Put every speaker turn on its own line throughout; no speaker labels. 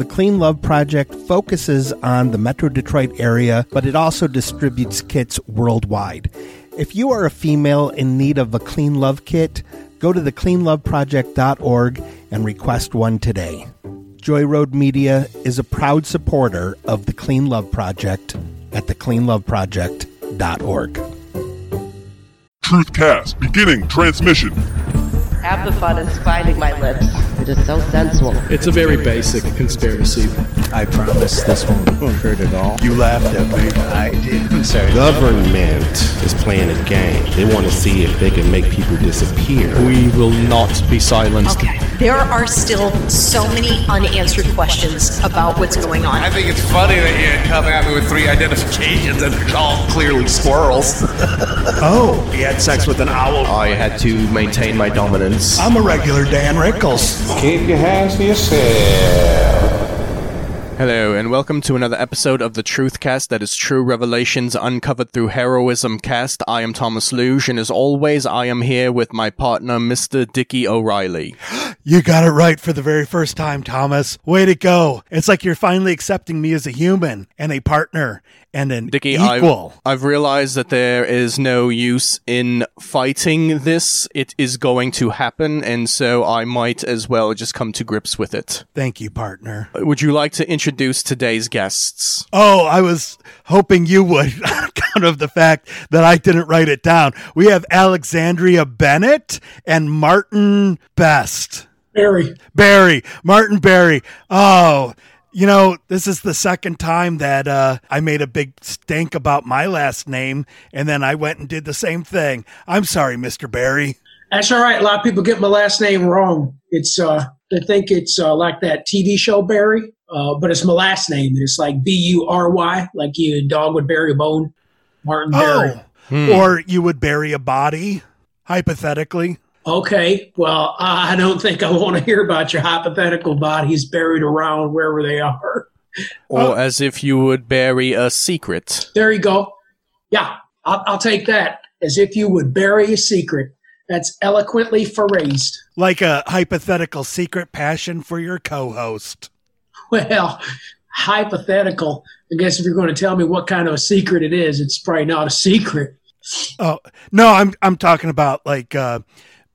The Clean Love Project focuses on the Metro Detroit area, but it also distributes kits worldwide. If you are a female in need of a Clean Love kit, go to thecleanloveproject.org and request one today. Joy Road Media is a proud supporter of the Clean Love Project at thecleanloveproject.org.
Truthcast beginning transmission.
Half the fun is finding my lips. It is so sensual.
It's a very basic conspiracy.
I promise this won't hurt at all.
You laughed at me.
I did. I'm sorry.
Government is playing a game. They want to see if they can make people disappear.
We will not be silenced.
Okay. There are still so many unanswered questions about what's going on.
I think it's funny that you come at me with three identifications and they're all clearly squirrels.
oh, he had sex with an owl.
I had to maintain my dominance.
I'm a regular Don Rickles.
Keep your hands to yourself.
Hello, and welcome to another episode of the Truthcast that is true revelations uncovered through heroism cast. I am Thomas Luge, and as always, I am here with my partner, Mr. Dickie O'Reilly.
You got it right for the very first time, Thomas. Way to go. It's like you're finally accepting me as a human and a partner and an
Dickie,
equal.
I've, I've realized that there is no use in fighting this. It is going to happen, and so I might as well just come to grips with it.
Thank you, partner.
Uh, would you like to introduce today's guests?
Oh, I was hoping you would, on account of the fact that I didn't write it down. We have Alexandria Bennett and Martin Best.
Barry.
Barry. Martin Barry. Oh, you know, this is the second time that uh, I made a big stink about my last name, and then I went and did the same thing. I'm sorry, Mr. Barry.
That's all right. A lot of people get my last name wrong. It's uh, they think it's uh, like that TV show Barry, uh, but it's my last name. It's like B U R Y, like you a dog would bury a bone. Martin Barry.
Oh, hmm. or you would bury a body, hypothetically.
Okay, well, I don't think I want to hear about your hypothetical bodies buried around wherever they are.
Or uh, as if you would bury a secret.
There you go. Yeah, I'll, I'll take that. As if you would bury a secret. That's eloquently phrased.
Like a hypothetical secret passion for your co host.
Well, hypothetical. I guess if you're going to tell me what kind of a secret it is, it's probably not a secret.
Oh no, I'm I'm talking about like uh,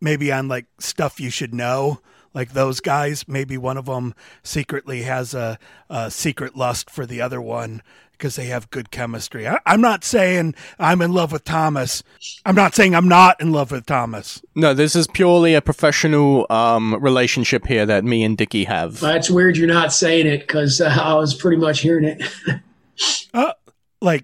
maybe on like stuff you should know. Like those guys maybe one of them secretly has a, a secret lust for the other one because they have good chemistry. I, am not saying i'm in love with thomas. I'm not saying i'm not in love with thomas.
No this is purely a professional um, relationship here that me and dickie have.
That's weird you're not saying it because uh, i was pretty much hearing it.
Uh, like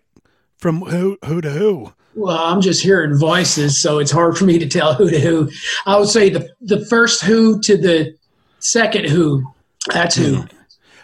from who who to who
well, I'm just hearing voices, so it's hard for me to tell who to who. I would say the the first who to the second who. That's who.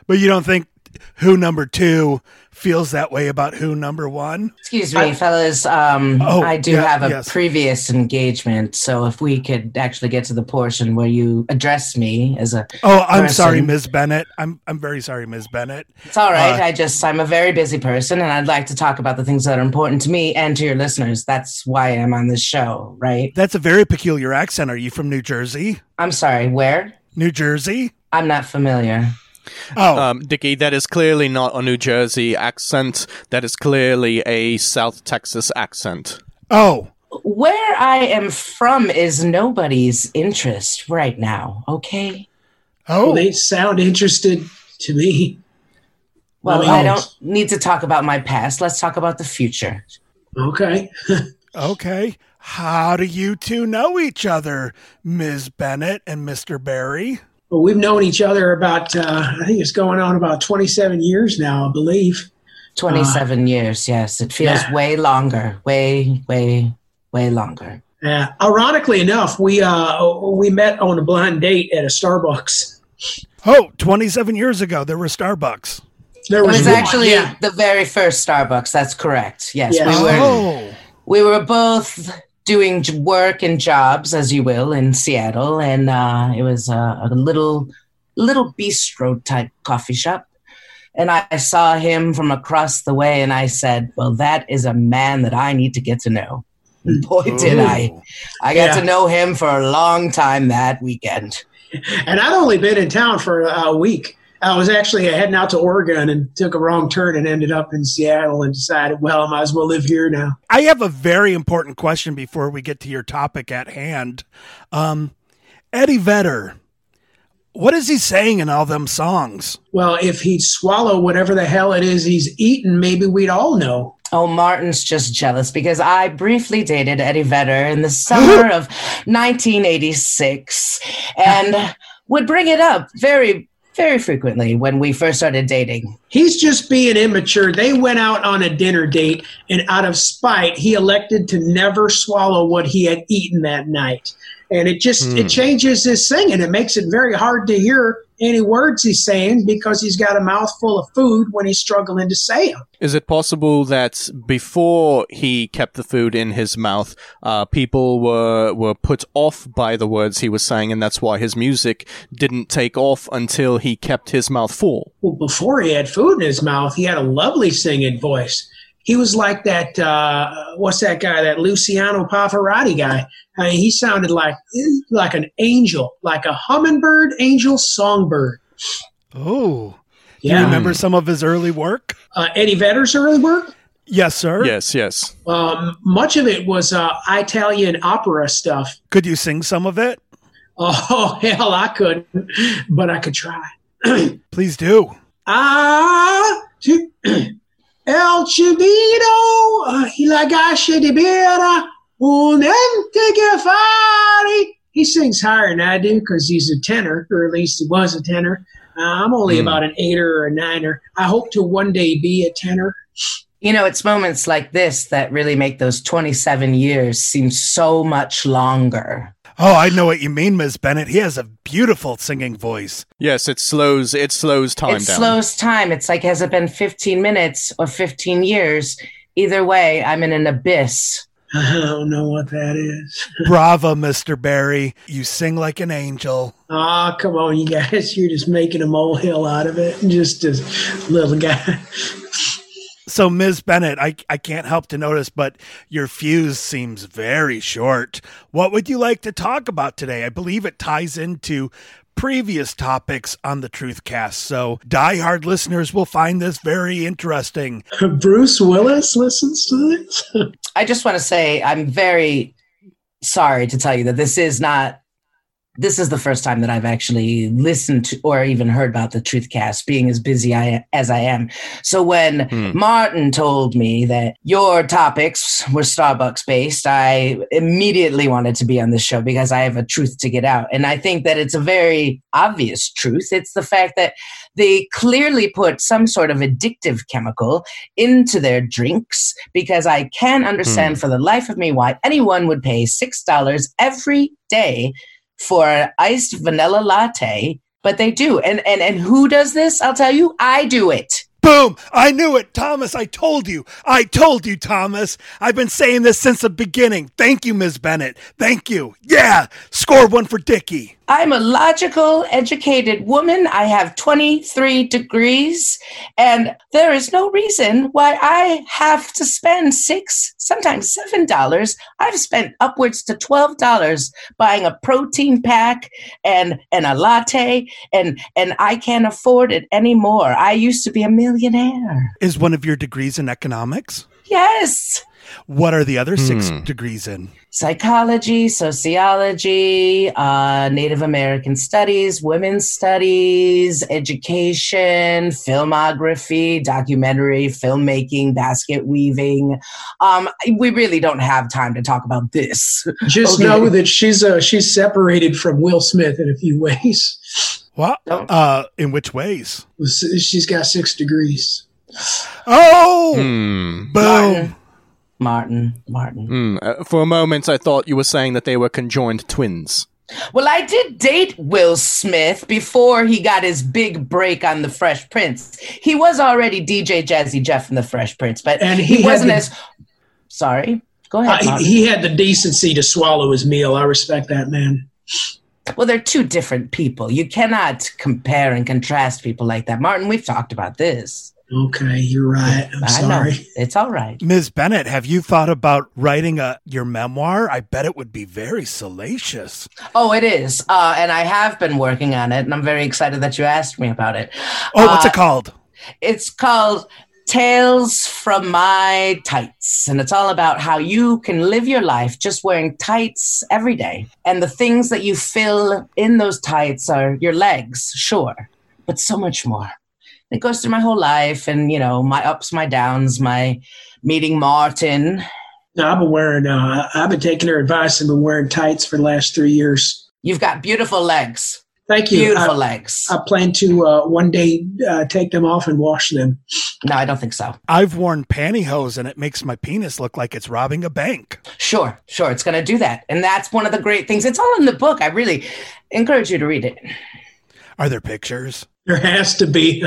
But you don't think who number two feels that way about who number one.
Excuse me, I, fellas. Um, oh, I do yeah, have a yes. previous engagement, so if we could actually get to the portion where you address me as a.
Oh, I'm person. sorry, Ms. Bennett. I'm I'm very sorry, Ms. Bennett.
It's all right. Uh, I just I'm a very busy person, and I'd like to talk about the things that are important to me and to your listeners. That's why I'm on this show, right?
That's a very peculiar accent. Are you from New Jersey?
I'm sorry. Where?
New Jersey.
I'm not familiar.
Oh, um, Dickie, that is clearly not a New Jersey accent. That is clearly a South Texas accent.
Oh,
where I am from is nobody's interest right now. Okay.
Oh, well, they sound interested to me.
Well, I don't need to talk about my past. Let's talk about the future.
Okay.
okay. How do you two know each other, Ms. Bennett and Mr. Barry?
Well, we've known each other about, uh, I think it's going on about 27 years now, I believe.
27 uh, years, yes. It feels yeah. way longer, way, way, way longer.
Yeah. Ironically enough, we uh, we met on a blind date at a Starbucks.
Oh, 27 years ago, there were Starbucks.
There was, it was actually yeah. the very first Starbucks. That's correct. Yes,
yes.
we were. Oh. We were both doing work and jobs, as you will, in Seattle, and uh, it was a, a little little bistro type coffee shop. And I saw him from across the way, and I said, "Well, that is a man that I need to get to know." And boy, Ooh. did I! I got yeah. to know him for a long time that weekend.
And I'd only been in town for a week. I was actually heading out to Oregon and took a wrong turn and ended up in Seattle and decided, well, I might as well live here now.
I have a very important question before we get to your topic at hand. Um, Eddie Vedder, what is he saying in all them songs?
Well, if he'd swallow whatever the hell it is he's eating, maybe we'd all know.
Oh, Martin's just jealous because I briefly dated Eddie Vedder in the summer of 1986 and would bring it up very very frequently when we first started dating.
He's just being immature. They went out on a dinner date, and out of spite, he elected to never swallow what he had eaten that night. And it just it hmm. changes his singing. It makes it very hard to hear any words he's saying because he's got a mouthful of food when he's struggling to say them.
Is it possible that before he kept the food in his mouth, uh, people were were put off by the words he was saying, and that's why his music didn't take off until he kept his mouth full?
Well, before he had food in his mouth, he had a lovely singing voice. He was like that. Uh, what's that guy? That Luciano Pavarotti guy. I mean, he sounded like like an angel, like a hummingbird angel songbird.
Oh, yeah. Do you remember some of his early work?
Uh, Eddie Vedder's early work.
Yes, sir.
Yes, yes.
Um, much of it was uh, Italian opera stuff.
Could you sing some of it?
Oh hell, I couldn't, but I could try.
Please do.
Ah, El Chibito, la gascia di birra, un ente che fari. He sings higher than I do because he's a tenor, or at least he was a tenor. Uh, I'm only mm. about an eighter or a niner. I hope to one day be a tenor.
You know, it's moments like this that really make those 27 years seem so much longer.
Oh, I know what you mean, Ms. Bennett. He has a beautiful singing voice.
Yes, it slows it slows time
it
down.
slows time. It's like has it been 15 minutes or 15 years? Either way, I'm in an abyss.
I don't know what that is.
Bravo, Mr. Barry. You sing like an angel.
Ah, oh, come on, you guys. You're just making a molehill out of it. Just a little guy.
So, Ms. Bennett, I, I can't help to notice, but your fuse seems very short. What would you like to talk about today? I believe it ties into previous topics on the Truthcast, so diehard listeners will find this very interesting.
Bruce Willis listens to this?
I just want to say I'm very sorry to tell you that this is not this is the first time that I've actually listened to or even heard about the Truthcast, being as busy I, as I am. So when hmm. Martin told me that your topics were Starbucks based, I immediately wanted to be on this show because I have a truth to get out. And I think that it's a very obvious truth. It's the fact that they clearly put some sort of addictive chemical into their drinks because I can understand hmm. for the life of me why anyone would pay $6 every day for an iced vanilla latte, but they do. And and and who does this? I'll tell you, I do it.
Boom! I knew it, Thomas. I told you. I told you, Thomas. I've been saying this since the beginning. Thank you, Ms. Bennett. Thank you. Yeah, score one for Dickie.
I'm a logical, educated woman. I have 23 degrees, and there is no reason why I have to spend six, sometimes seven dollars. I've spent upwards to twelve dollars buying a protein pack and and a latte, and and I can't afford it anymore. I used to be a millionaire.
Is one of your degrees in economics?
Yes.
What are the other six hmm. degrees in?
Psychology, sociology, uh, Native American studies, women's studies, education, filmography, documentary, filmmaking, basket weaving. Um, we really don't have time to talk about this.
Just okay. know that she's uh, she's separated from Will Smith in a few ways.
What? Uh, in which ways?
She's got six degrees.
Oh, hmm. boom.
Martin. Martin, Martin.
Mm, uh, for a moment, I thought you were saying that they were conjoined twins.
Well, I did date Will Smith before he got his big break on The Fresh Prince. He was already DJ Jazzy Jeff in The Fresh Prince, but
And
he,
he
wasn't
the-
as. Sorry. Go ahead.
Uh,
Martin.
he, he had the decency to swallow his meal. I respect that man.
well, they're two different people. You cannot compare and contrast people like that. Martin, we've talked about this.
Okay, you're right. I'm
I
sorry.
know. It's all right.
Ms. Bennett, have you thought about writing a your memoir? I bet it would be very salacious.
Oh, it is. Uh, and I have been working on it, and I'm very excited that you asked me about it.
Oh, what's
Uh,
it called?
It's called Tales from My Tights. And it's all about how you can live your life just wearing tights every day. And the things that you fill in those tights are your legs, sure, but so much more. It goes through my whole life and, you know, my ups, my downs, my meeting Martin.
No, I've been wearing. Uh, I've been taking her advice and been wearing tights for the last three years.
You've got beautiful legs.
Thank you.
Beautiful
I,
legs.
I plan to uh, one day uh, take them off and wash them.
No, I don't think so.
I've worn pantyhose and it makes my penis look like it's robbing a bank.
Sure, sure. It's going to do that. And that's one of the great things. It's all in the book. I really encourage you to read it.
Are there pictures?
There has to be,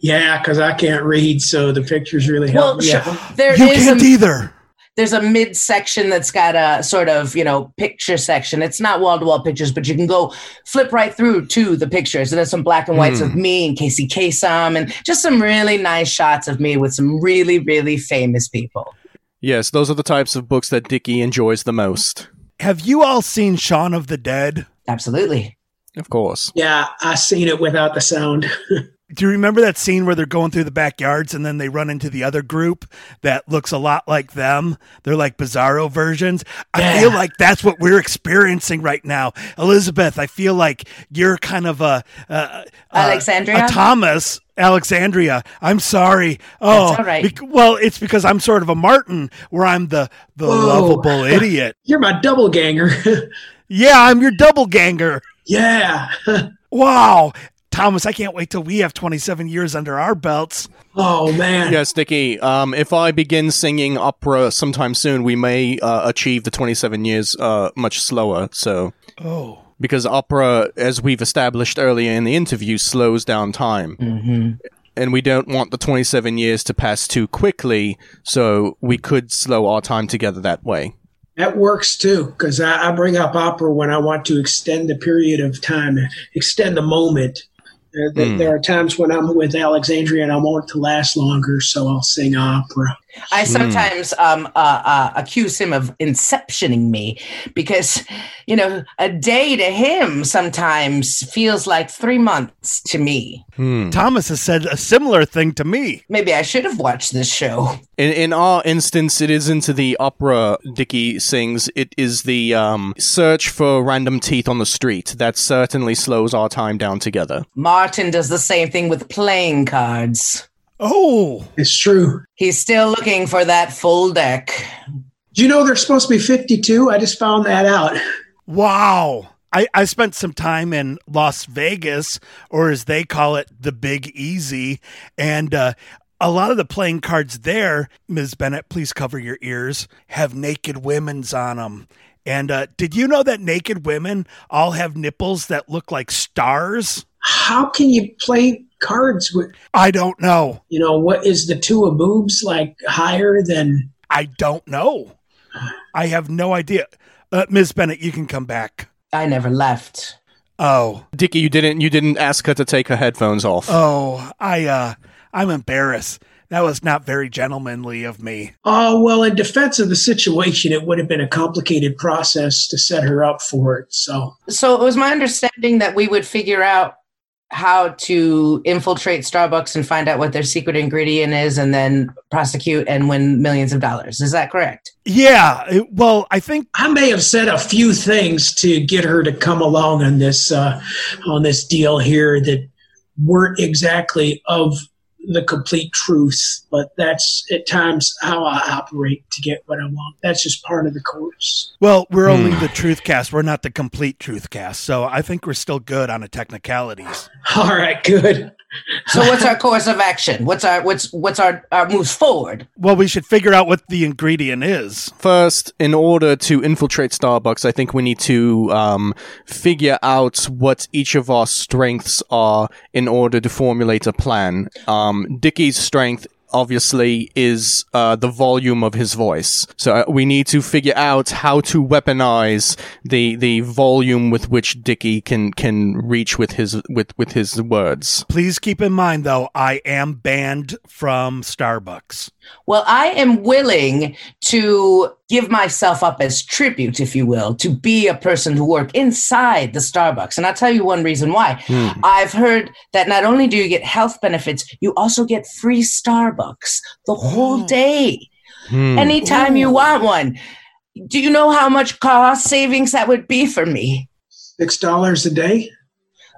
yeah, because I can't read, so the pictures really help.
Well,
me
sure.
out.
There
you
is
can't
a,
either.
there's a mid section that's got a sort of you know picture section. It's not wall to wall pictures, but you can go flip right through to the pictures. And there's some black and whites of hmm. me and Casey Kasem, and just some really nice shots of me with some really really famous people.
Yes, those are the types of books that Dickie enjoys the most.
Have you all seen Shaun of the Dead?
Absolutely.
Of course.
Yeah, I seen it without the sound.
Do you remember that scene where they're going through the backyards and then they run into the other group that looks a lot like them? They're like bizarro versions. I
Yeah.
feel like that's what we're experiencing right now. Elizabeth, I feel like you're kind of a, a, a
Alexandria?
a Thomas. Alexandria, I'm sorry. Oh,
That's all right.
bec- well, it's because I'm sort of a Martin, where I'm the the
Whoa.
lovable idiot.
You're my double ganger.
Yeah, I'm your double ganger.
Yeah.
Wow, Thomas, I can't wait till we have 27 years under our belts.
oh man.
Yes, Dickie. Um, if I begin singing opera sometime soon, we may uh, achieve the 27 years uh, much slower. So,
Oh.
because opera, as we've established earlier in the interview, slows down time.
hmm
And we don't want the 27 years to pass too quickly, so we could slow our time together that way.
That works too, because I, I bring up opera when I want to extend the period of time, extend the moment. There,
Hmm.
there are times when I'm with Alexandria and I want it to last longer, so I'll sing opera.
I sometimes um, uh, uh, accuse him of inceptioning me because, you know, a day to him sometimes feels like three months to me.
Hmm.
Thomas has said a similar thing to me.
Maybe I should have watched this show.
In, in our instance, it isn't the opera Dickie sings, it is the um, search for random teeth on the street. That certainly slows our time down together.
Martin does the same thing with playing cards.
Oh,
It's true.
He's still looking for that full deck.
Do you know they're supposed to be 52? I just found that out.
wow. I, I spent some time in Las Vegas, or as they call it, the Big Easy. And uh, a lot of the playing cards there, Ms. Bennett, please cover your ears, have naked women's on them. And uh, did you know that naked women all have nipples that look like stars?
How can you play cards with,
I don't know.
you know, what is the two of boobs like higher than.
I don't know. I have no idea. Uh, Ms. Bennett, you can come back.
I never left.
Oh,
Dickie, you didn't you didn't ask her to take her headphones off.
oh, I uh, I'm embarrassed. That was not very gentlemanly of me.
Oh, well, in defense of the situation, it would have been a complicated process to set her up for it. So,
So it was my understanding that we would figure out how to infiltrate Starbucks and find out what their secret ingredient is and then prosecute and win millions of dollars. Is that correct?
Yeah, well, I think
I may have said a few things to get her to come along on this uh, on this deal here that weren't exactly of the complete truth, but that's at times how I operate to get what I want. That's just part of the course.
Well, we're only
Hmm.
the truth cast. We're not the complete truth cast. So I think we're still good on the technicalities.
All right, good.
So what's our course of action? What's our what's what's our, our moves forward?
Well, we should figure out what the ingredient is.
First, in order to infiltrate Starbucks, I think we need to um, figure out what each of our strengths are in order to formulate a plan. Um, Dickie's strength obviously is uh, the volume of his voice. So uh, we need to figure out how to weaponize the the volume with which Dickie can can reach with his with with his words.
Please keep in mind, though, I am banned from Starbucks.
Well, I am willing to give myself up as tribute, if you will, to be a person who work inside the Starbucks. And I'll tell you one reason why. I've heard that not only do you get health benefits, you also get free Starbucks the whole day.
Hmm.
Anytime you want one. Do you know how much cost savings that would be for me?
Six dollars a day.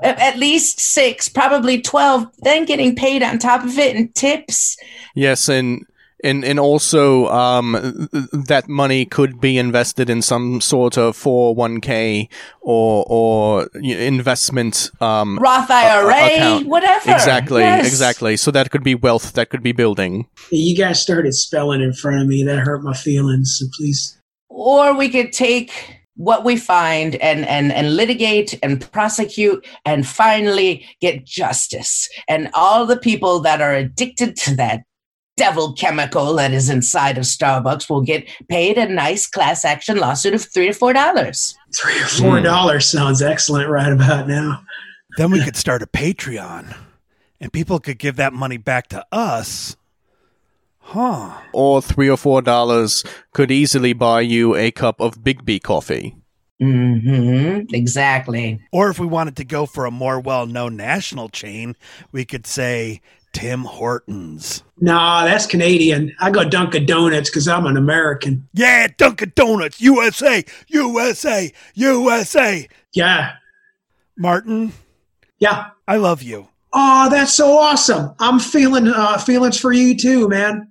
At least six, probably 12, then getting paid on top of it in tips.
Yes, and and and also um, that money could be invested in some sort of 401k or or y- investment um,
Roth
a- a-
IRA,
account.
whatever.
Exactly,
Yes.
exactly. So that could be wealth that could be building.
You guys started spelling in front of me. That hurt my feelings. So please.
or we could take what we find and and and litigate and prosecute and finally get justice and all the people that are addicted to that devil chemical that is inside of starbucks will get paid a nice class action lawsuit of three or four dollars
Three or four dollars sounds excellent right about now.
Then we could start a Patreon and people could give that money back to us. Huh.
Or three or four dollars could easily buy you a cup of Biggby coffee.
mm-hmm exactly
Or if we wanted to go for a more well known national chain, we could say Tim Hortons.
Nah, that's Canadian. I go Dunkin' Donuts because I'm an American.
Yeah, Dunkin' Donuts, USA, USA, USA.
Yeah.
Martin,
Yeah.
I love you.
Oh, that's so awesome. I'm feeling uh, feelings for you too, man.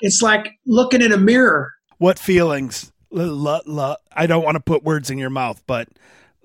It's like looking in a mirror.
What feelings? L- l- l- I don't want to put words in your mouth, but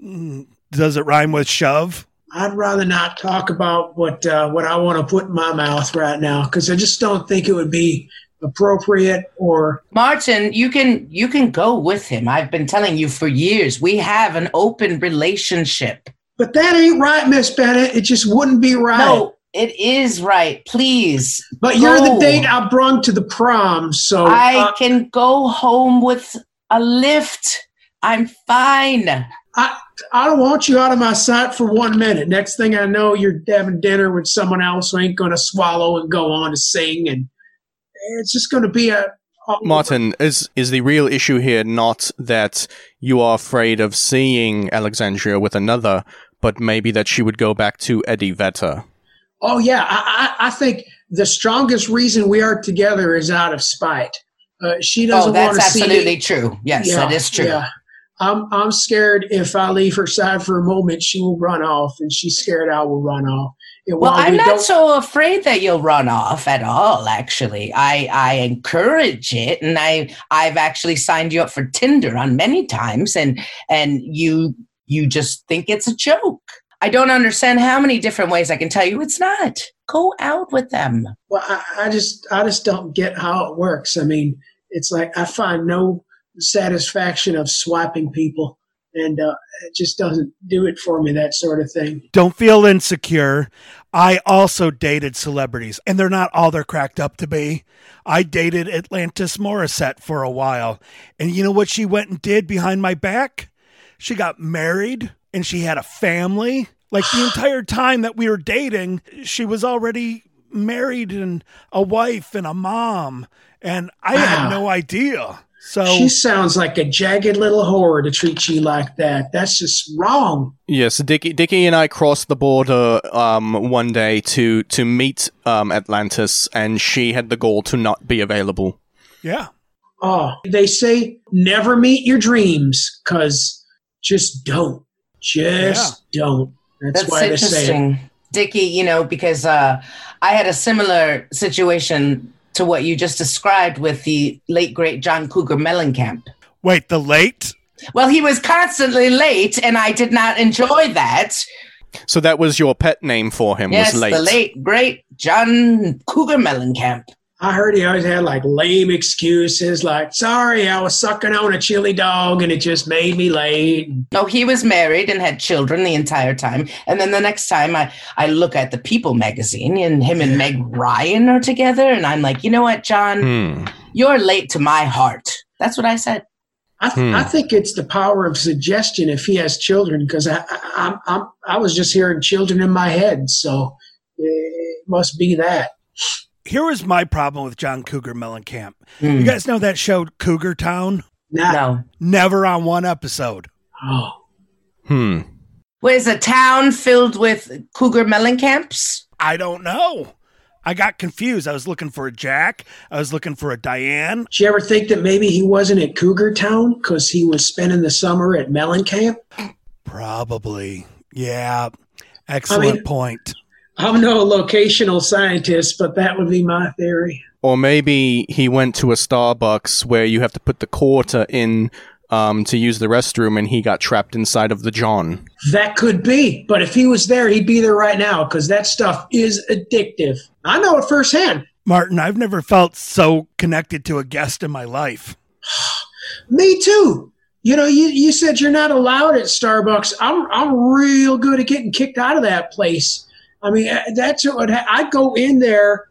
mm, does it rhyme with shove?
I'd rather not talk about what uh, what I want to put in my mouth right now because I just don't think it would be appropriate or
martin you can you can go with him i've been telling you for years we have an open relationship
But that ain't right, Miss Bennett. It just wouldn't be right.
no it is right please
But you're the date I brung to the prom, so
I
uh,
can go home with a lift. I'm fine.
I I don't want you out of my sight for one minute. Next thing I know, you're having dinner with someone else who ain't going to swallow and go on to sing, and it's just going to be a.
Martin, is is the real issue here not that you are afraid of seeing Alexandria with another, but maybe that she would go back to Eddie Vedder?
Oh yeah, I, I I think the strongest reason we are together is out of spite. Uh, she doesn't
Oh,
want to see
Oh,
That's absolutely
true. Yes, that is true.
I'm I'm scared if I leave her side for a moment, she will run off, and she's scared I will run off. And
Well, I'm
we
not so afraid that you'll run off at all. Actually, I I encourage it, and I I've actually signed you up for Tinder on many times, and and you you just think it's a joke. I don't understand how many different ways I can tell you it's not. Go out with them.
Well, I, I just I just don't get how it works. I mean, it's like I find no satisfaction of swiping people, and uh, it just doesn't do it for me. That sort of thing.
Don't feel insecure. I also dated celebrities, and they're not all they're cracked up to be. I dated Atlantis Morissette for a while, and you know what she went and did behind my back? She got married and she had a family. Like the entire time that we were dating, she was already married and a wife and a mom, and I had no idea. So
She sounds like a jagged little whore to treat you like that. That's just wrong.
Yes, Dickie, Dickie and I crossed the border um, one day to to meet um, Atlantis, and she had the goal to not be available.
yeah,
Oh, they say never meet your dreams because just don't. Just don't. That's,
That's
why they say it.
interesting. Dickie, you know, because uh, I had a similar situation to what you just described with the late great John Cougar Mellencamp.
Wait, the late?
Well, he was constantly late, and I did not enjoy that.
So that was your pet name for him,
yes,
was late.
the late great John Cougar Mellencamp.
I heard he always had like lame excuses, like "Sorry, I was sucking on a chili dog and it just made me late."
No, he was married and had children the entire time. And then the next time I, I look at the People magazine and him and Meg Ryan are together, and I'm like, you know what, John,
Hmm.
you're late to my heart. That's what I said.
I, th-
Hmm.
I think it's the power of suggestion if he has children, because I, I, I'm, I'm, I was just hearing children in my head, so it must be that.
Here was my problem with John Cougar Mellencamp.
Hmm.
You guys know that show Cougar Town?
Nah.
No.
Never on one episode.
Oh,
Hmm.
Was a town filled with Cougar Mellencamps?
I don't know. I got confused. I was looking for a Jack. I was looking for a Diane.
did you ever think that maybe he wasn't at Cougar Town because he was spending the summer at Mellencamp?
Probably. Yeah. Excellent
mean-
point.
I'm no locational scientist, but that would be my theory.
Or maybe he went to a Starbucks where you have to put the quarter in um, to use the restroom and he got trapped inside of the John.
That could be, but if he was there, he'd be there right now because that stuff is addictive. I know it firsthand.
Martin, I've never felt so connected to a guest in my life.
Me too. You know, you, you said you're not allowed at Starbucks. I'm I'm real good at getting kicked out of that place. I mean, uh, that's what ha- I'd go in there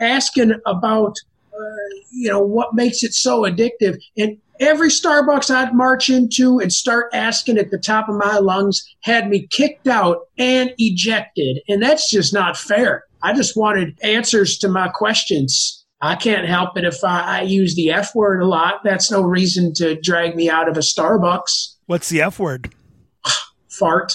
asking about, uh, you know, what makes it so addictive. And every Starbucks I'd march into and start asking at the top of my lungs had me kicked out and ejected. And that's just not fair. I just wanted answers to my questions. I can't help it if I, I use the F word a lot. That's no reason to drag me out of a Starbucks.
What's the F word?
Fart.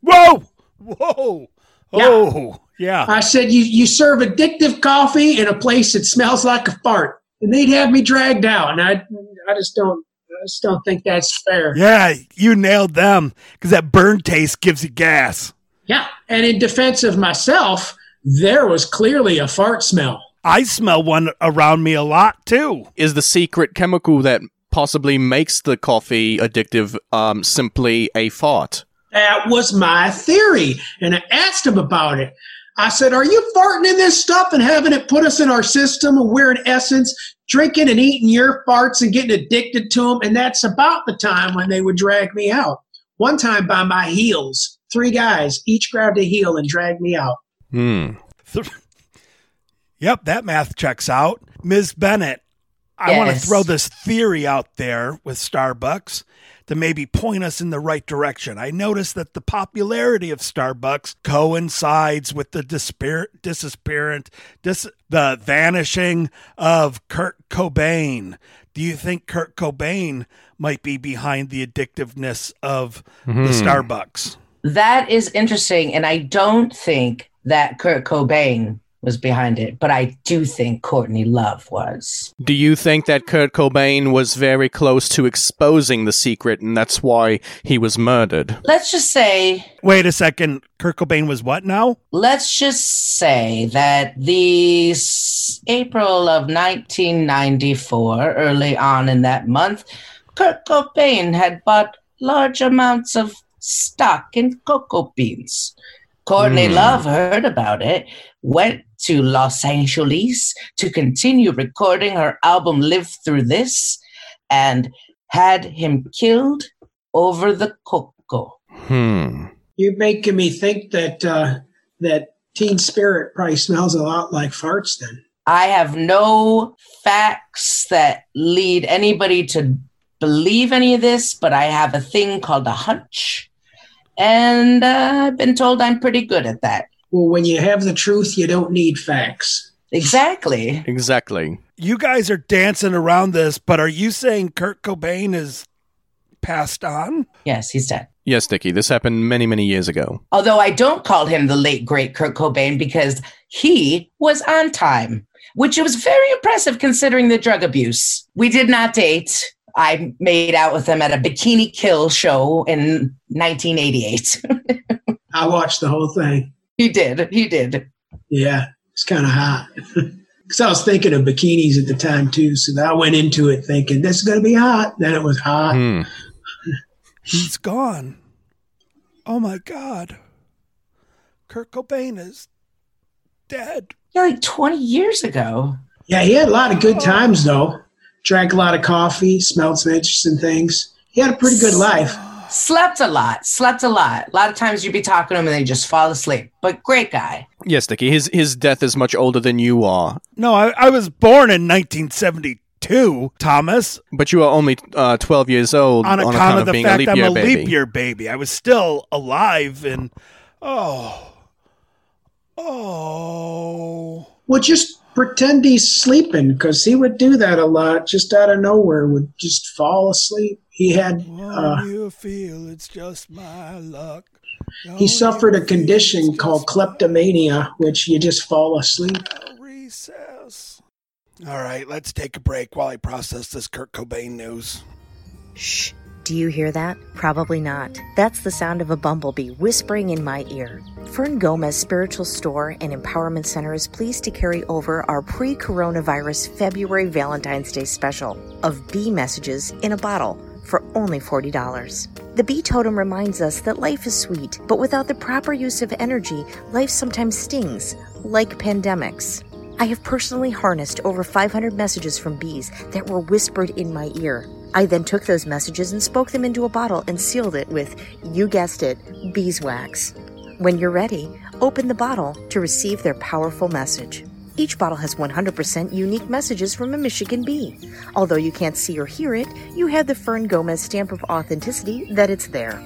Whoa! Whoa! Oh, yeah.
I said, you, you serve addictive coffee in a place that smells like a fart. And they'd have me dragged out. And I, I just don't, I just don't think that's fair.
Yeah, you nailed them because that burn taste gives you gas.
Yeah. And in defense of myself, there was clearly a fart smell.
I smell one around me a lot too.
Is the secret chemical that possibly makes the coffee addictive um, simply a fart?
That was my theory. And I asked him about it. I said, Are you farting in this stuff and having it put us in our system? And we're, in essence, drinking and eating your farts and getting addicted to them. And that's about the time when they would drag me out. One time by my heels, three guys each grabbed a heel and dragged me out.
Hmm.
Yep, that math checks out. Ms. Bennett, I want to throw this theory out there with Starbucks to maybe point us in the right direction. I noticed that the popularity of Starbucks coincides with the disappear- disappearance, dis- the vanishing of Kurt Cobain. Do you think Kurt Cobain might be behind the addictiveness of the hmm. Starbucks?
That is interesting. And I don't think that Kurt Cobain was behind it, but I do think Courtney Love was.
Do you think that Kurt Cobain was very close to exposing the secret and that's why he was murdered?
Let's just say
Wait a second. Kurt Cobain was what now?
let's just say that the s- April of 1994, early on in that month, Kurt Cobain had bought large amounts of stock in cocoa beans. Courtney
Hmm.
Love heard about it, went to Los Angeles to continue recording her album Live Through This, and had him killed over the cocoa.
Hmm.
You're making me think that uh, that Teen Spirit probably smells a lot like farts then.
I have no facts that lead anybody to believe any of this, but I have a thing called a hunch. And uh, I've been told I'm pretty good at that.
Well, when you have the truth, you don't need facts.
Exactly.
Exactly.
You guys are dancing around this, but are you saying Kurt Cobain is passed on?
Yes, he's dead.
Yes, Dickie, this happened many, many years ago.
Although I don't call him the late, great Kurt Cobain because he was on time, which was very impressive considering the drug abuse. We did not date. I made out with him at a Bikini Kill show in 1988.
I watched the whole thing.
He did. He did.
Yeah, it's kind of hot. Because I was thinking of bikinis at the time too, so I went into it thinking this is going to be hot. Then it was hot.
Hmm.
He's gone. Oh my God. Kurt Cobain is dead.
Yeah, like 20 years ago.
Yeah, he had a lot of good times though. Drank a lot of coffee, smelled some interesting things. He had a pretty good life.
Slept a lot. Slept a lot. A lot of times you'd be talking to him and they just fall asleep. But great guy.
Yes, Dickie. His his death is much older than you are,
No, I, I was born in 1972, Thomas,
but you are only uh, twelve years old
on account, of the
being
fact
a leap
I'm a
baby.
leap year baby. I was still alive and oh, oh.
Well, just pretend he's sleeping because he would do that a lot. Just out of nowhere, would just fall asleep. He had uh,
you feel it's just my luck?
he suffered a condition called kleptomania, which you just fall asleep.
Recess. All right, let's take a break while I process this Kurt Cobain news.
Shh. Do you hear that? Probably not. That's the sound of a bumblebee whispering in my ear. Fern Gomez Spiritual Store and Empowerment Center is pleased to carry over our pre coronavirus February Valentine's Day special of bee messages in a bottle for only $40. The bee totem reminds us that life is sweet, but without the proper use of energy, life sometimes stings, like pandemics. I have personally harnessed over 500 messages from bees that were whispered in my ear. I then took those messages and spoke them into a bottle and sealed it with, you guessed it, beeswax. When you're ready, open the bottle to receive their powerful message. Each bottle has 100% unique messages from a Michigan bee. Although you can't see or hear it, you have the Fern Gomez stamp of authenticity that it's there.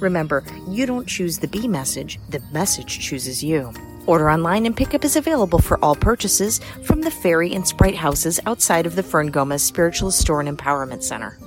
Remember, you don't choose the bee message, the message chooses you. Order online and pickup is available for all purchases from the Fairy and Sprite houses outside of the Fern Gomez Spiritualist Store and Empowerment Center.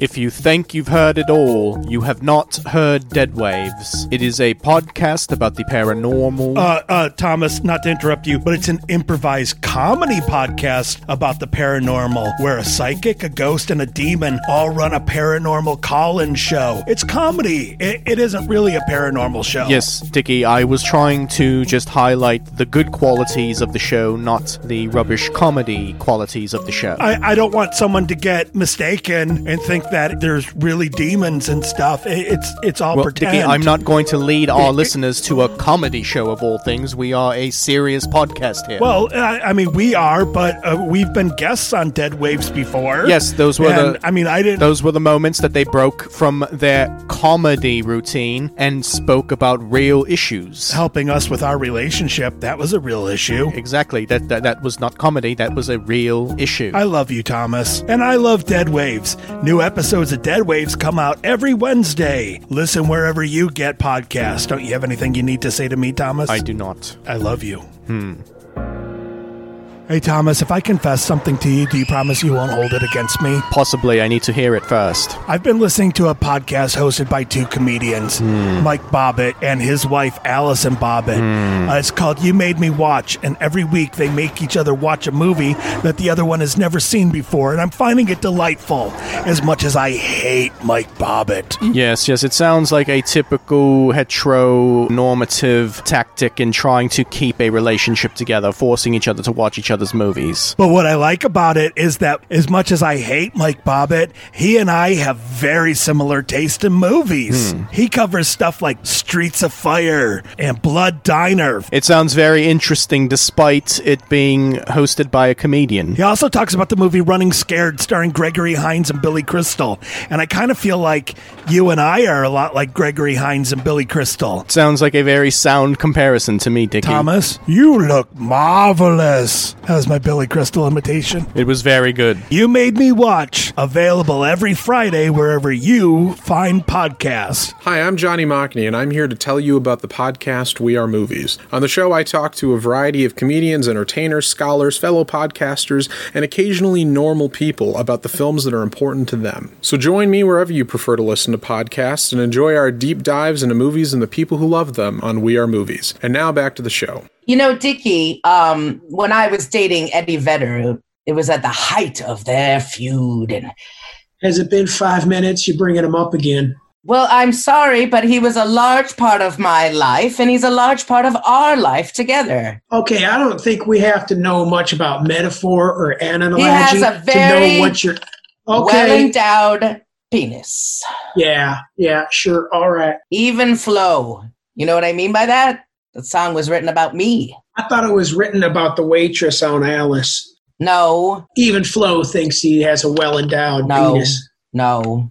If you think you've heard it all, you have not heard Dead Waves. It is a podcast about the paranormal.
Uh, uh, Thomas, not to interrupt you, but it's an improvised comedy podcast about the paranormal where a psychic, a ghost, and a demon all run a paranormal call in show. It's comedy. It, it isn't really a paranormal show.
Yes, Dickie, I was trying to just highlight the good qualities of the show, not the rubbish comedy qualities of the show.
I, I don't want someone to get mistaken and think that there's really demons and stuff. It's it's all
well,
pretend.
Dickie, I'm not going to lead our listeners to a comedy show of all things. We are a serious podcast here.
Well, I, I mean, we are, but uh, we've been guests on Dead Waves before.
Yes, those were
And,
the.
I mean, I didn't.
Those were the moments that they broke from their comedy routine and spoke about real issues.
helping us with our relationship. That was a real issue.
Exactly. That, that that was not comedy. That was a real issue.
I love you, Thomas. And I love Dead Waves. New episodes of Dead Waves come out every Wednesday. Listen wherever you get podcasts. Don't you have anything you need to say to me, Thomas?
I do not.
I love you.
Hmm.
Hey, Thomas, if I confess something to you, do you promise you won't hold it against me?
Possibly. I need to hear it first.
I've been listening to a podcast hosted by two comedians, Mike Bobbitt and his wife, Allison Bobbitt. Uh, it's called You Made Me Watch, and every week they make each other watch a movie that the other one has never seen before, and I'm finding it delightful, as much as I hate Mike Bobbitt.
Yes, yes. It sounds like a typical heteronormative tactic in trying to keep a relationship together, forcing each other to watch each other's movies.
But what I like about it is that as much as I hate Mike Bobbitt, he and I have very similar taste in movies. Hmm. He covers stuff like Streets of Fire and Blood Diner.
It sounds very interesting despite it being hosted by a comedian.
He also talks about the movie Running Scared starring Gregory Hines and Billy Crystal. And I kind of feel like you and I are a lot like Gregory Hines and Billy Crystal.
Sounds like a very sound comparison to me, Dickie.
Thomas, you look marvelous. That was my Billy Crystal imitation.
It was very good.
You Made Me Watch, available every Friday wherever you find podcasts.
Hi, I'm Johnny Mockney, and I'm here to tell you about the podcast We Are Movies. On the show, I talk to a variety of comedians, entertainers, scholars, fellow podcasters, and occasionally normal people about the films that are important to them. So join me wherever you prefer to listen to podcasts and enjoy our deep dives into movies and the people who love them on We Are Movies. And now back to the show.
You know, Dickie, um, when I was dating Eddie Vedder, it was at the height of their feud. And
Has it been five minutes? You're bringing him up again.
Well, I'm sorry, but he was a large part of my life, and he's a large part of our life together.
Okay, I don't think we have to know much about metaphor or analogy
He has a
to know what you're. Okay.
well endowed penis.
yeah, yeah, sure. All right.
Even flow. You know what I mean by that? The song was written about me.
I thought it was written about the waitress on Alice.
No.
Even Flo thinks he has a well endowed
No.
penis.
No.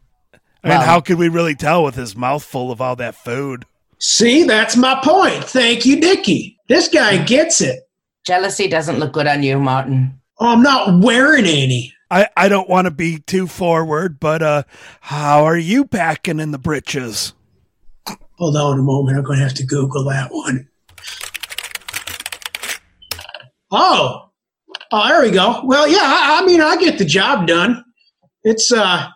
And how could we really tell with his mouth full of all that food?
See, that's my point. Thank you, Dickie. This guy gets it.
Jealousy doesn't look good on you, Martin.
Oh, I'm not wearing any.
I, I don't want to be too forward, but uh, how are you packing in the britches?
Hold on a moment. I'm going to have to Google that one. Oh, oh, there we go. Well, yeah, I, I mean, I get the job done. It's uh,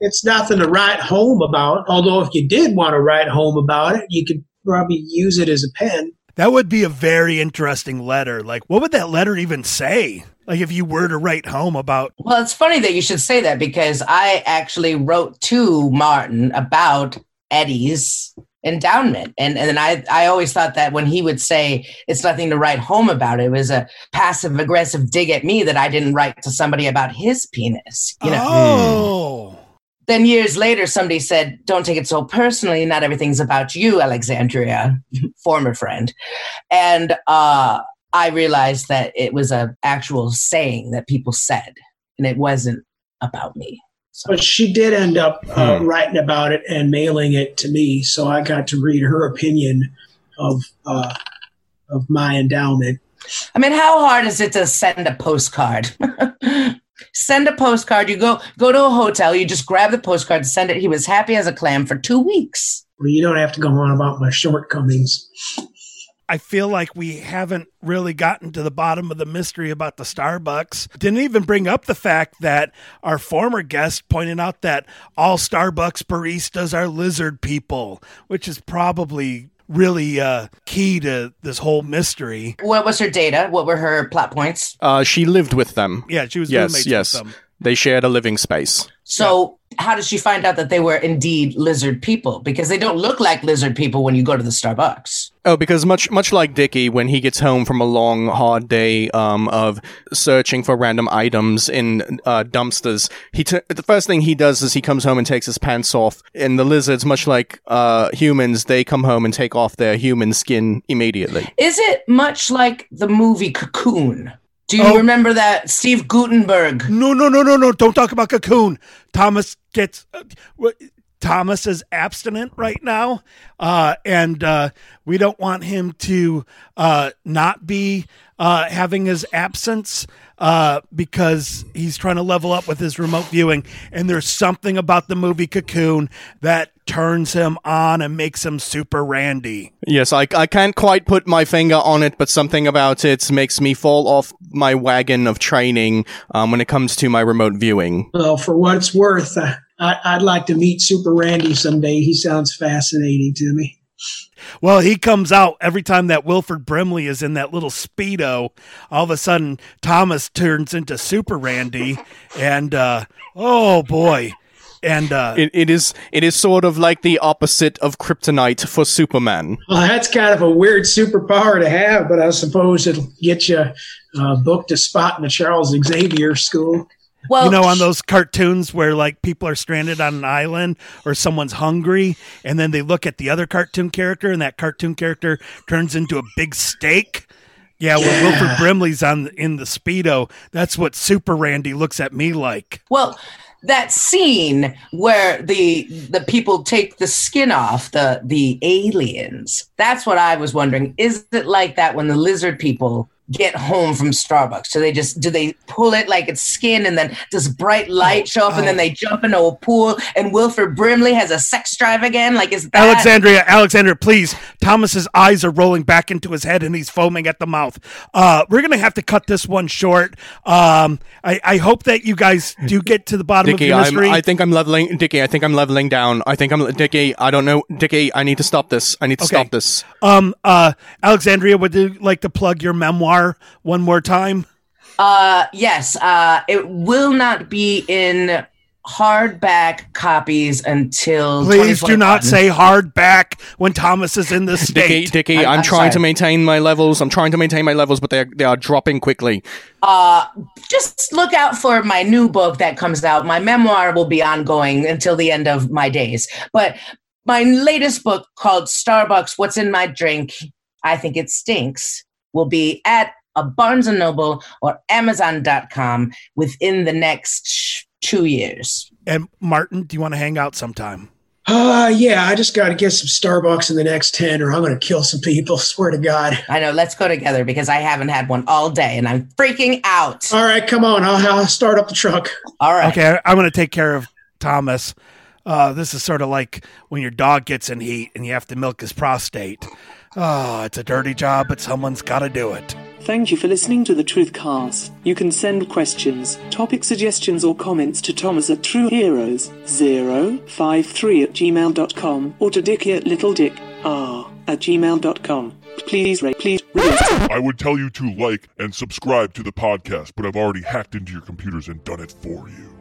it's nothing to write home about. Although, if you did want to write home about it, you could probably use it as a pen.
That would be a very interesting letter. Like, what would that letter even say? Like, if you were to write home about.
Well, it's funny that you should say that because I actually wrote to Martin about Eddie's endowment. And and I I always thought that when he would say it's nothing to write home about, it was a passive aggressive dig at me that I didn't write to somebody about his penis. You know.
Oh.
Then years later, somebody said, "Don't take it so personally. Not everything's about you, Alexandria, former friend." And uh, I realized that it was a actual saying that people said, and it wasn't about me.
But she did end up uh, writing about it and mailing it to me, so I got to read her opinion of uh, of my endowment.
I mean, how hard is it to send a postcard? send a postcard. You go go to a hotel. You just grab the postcard, send it. He was happy as a clam for two weeks.
Well, you don't have to go on about my shortcomings.
I feel like we haven't really gotten to the bottom of the mystery about the Starbucks. Didn't even bring up the fact that our former guest pointed out that all Starbucks baristas are lizard people, which is probably really uh, key to this whole mystery.
What was her data? What were her plot points?
Uh, she lived with them.
Yeah, she was
yes,
roommates
yes.
with them.
They shared a living space.
So, how did she find out that they were indeed lizard people? Because they don't look like lizard people when you go to the Starbucks.
Oh, because much much like Dickie, when he gets home from a long, hard day um, of searching for random items in uh, dumpsters, he t- the first thing he does is he comes home and takes his pants off. And the lizards, much like uh, humans, they come home and take off their human skin immediately.
Is it much like the movie Cocoon? Do you
Oh.
remember that Steve Guttenberg?
No, no, no, no, no. Don't talk about Cocoon. Thomas gets. Uh, what- Thomas is abstinent right now, uh, and uh, we don't want him to uh, not be uh, having his absence uh, because he's trying to level up with his remote viewing. And there's something about the movie Cocoon that turns him on and makes him super randy.
Yes, I, I can't quite put my finger on it, but something about it makes me fall off my wagon of training um, when it comes to my remote viewing.
Well, for what it's worth, I, I, I'd like to meet Super Randy someday. He sounds fascinating to me.
Well, he comes out every time that Wilford Brimley is in that little speedo. All of a sudden, Thomas turns into Super Randy, and uh, oh boy, and uh,
It, it is it is sort of like the opposite of kryptonite for Superman.
Well, that's kind of a weird superpower to have, but I suppose it'll get you uh, booked a spot in the Charles Xavier School.
Well,
you know, on those cartoons where like people are stranded on an island or someone's hungry, and then they look at the other cartoon character, and that cartoon character turns into a big steak. Yeah, when Wilford Brimley's on in the speedo, that's what Super Randy looks at me like.
Well, that scene where the the people take the skin off the the aliens. That's what I was wondering. Is it like that when the lizard people get home from Starbucks? Do they just do they pull it like it's skin and then does bright light show up and then they jump into a pool and Wilford Brimley has a sex drive again? Like is that
Alexandria, Alexandria, please. Thomas's eyes are rolling back into his head and he's foaming at the mouth. Uh, we're gonna have to cut this one short. Um, I, I hope that you guys do get to the bottom
Dickie,
of the
I'm,
mystery.
I think I'm leveling. Dickie, I think I'm leveling down. I think I'm Dickie. I don't know, Dickie. I need to stop this. I need to
Okay.
stop this.
um, uh, Alexandria, would you like to plug your memoir one more time?
Uh, yes. Uh, it will not be in hardback copies until.
Please do not say hardback when Thomas is in the
Dickie,
state.
Dickie,
I'm-
I'm,
I'm
trying to maintain my levels. I'm trying to maintain my levels, but they are, they are dropping quickly.
Uh, just look out for my new book that comes out. My memoir will be ongoing until the end of my days. But my latest book called Starbucks What's in My Drink, I think it stinks, will be at a Barnes and Noble or Amazon.com within the next two years.
And Martin, do you want to hang out sometime?
Uh, yeah, I just got to get some Starbucks in the next 10 or I'm going to kill some people. Swear to God.
I know, let's go together because I haven't had one all day and I'm freaking out.
All right, come on. I'll, I'll start up the truck.
All right.
Okay, I- I'm going to take care of Thomas. Uh, this is sort of like when your dog gets in heat and you have to milk his prostate. Oh, it's a dirty job, but someone's got to do it.
Thank you for listening to the Truthcast. You can send questions, topic suggestions, or comments to Thomas at TrueHeroes053 at gmail.com or to Dickie at LittleDickR at gmail.com. Please rate, please rate.
I would tell you to like and subscribe to the podcast, but I've already hacked into your computers and done it for you.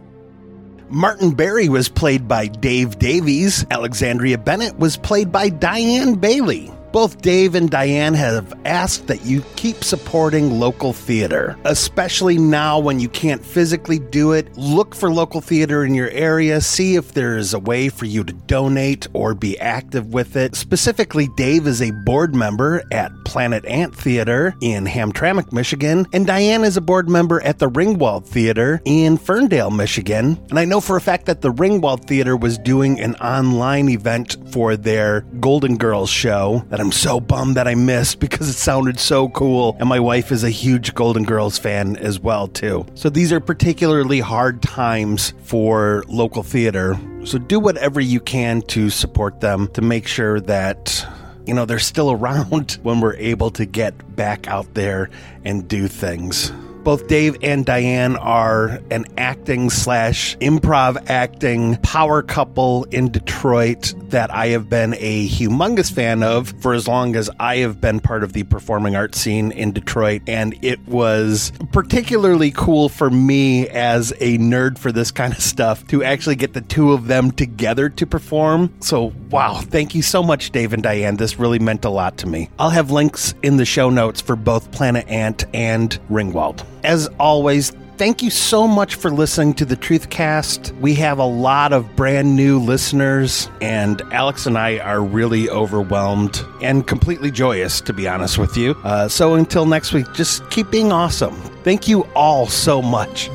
Martin Berry was played by Dave Davies. Alexandria Bennett was played by Diane Bailey. Both Dave and Diane have asked that you keep supporting local theater, especially now when you can't physically do it. Look for local theater in your area, see if there's a way for you to donate or be active with it. Specifically, Dave is a board member at Planet Ant Theater in Hamtramck, Michigan, and Diane is a board member at the Ringwald Theater in Ferndale, Michigan. And I know for a fact that the Ringwald Theater was doing an online event for their Golden Girls show that I'm so bummed that I missed because it sounded so cool. And my wife is a huge Golden Girls fan as well too. So these are particularly hard times for local theater. So do whatever you can to support them to make sure that you know they're still around when we're able to get back out there and do things. Both Dave and Diane are an acting slash improv acting power couple in Detroit that I have been a humongous fan of for as long as I have been part of the performing arts scene in Detroit. And it was particularly cool for me as a nerd for this kind of stuff to actually get the two of them together to perform. So, wow, thank you so much, Dave and Diane. This really meant a lot to me. I'll have links in the show notes for both Planet Ant and Ringwald. As always, thank you so much for listening to the Truthcast. We have a lot of brand new listeners, and Alex and I are really overwhelmed and completely joyous, to be honest with you. Uh, so until next week, just keep being awesome. Thank you all so much.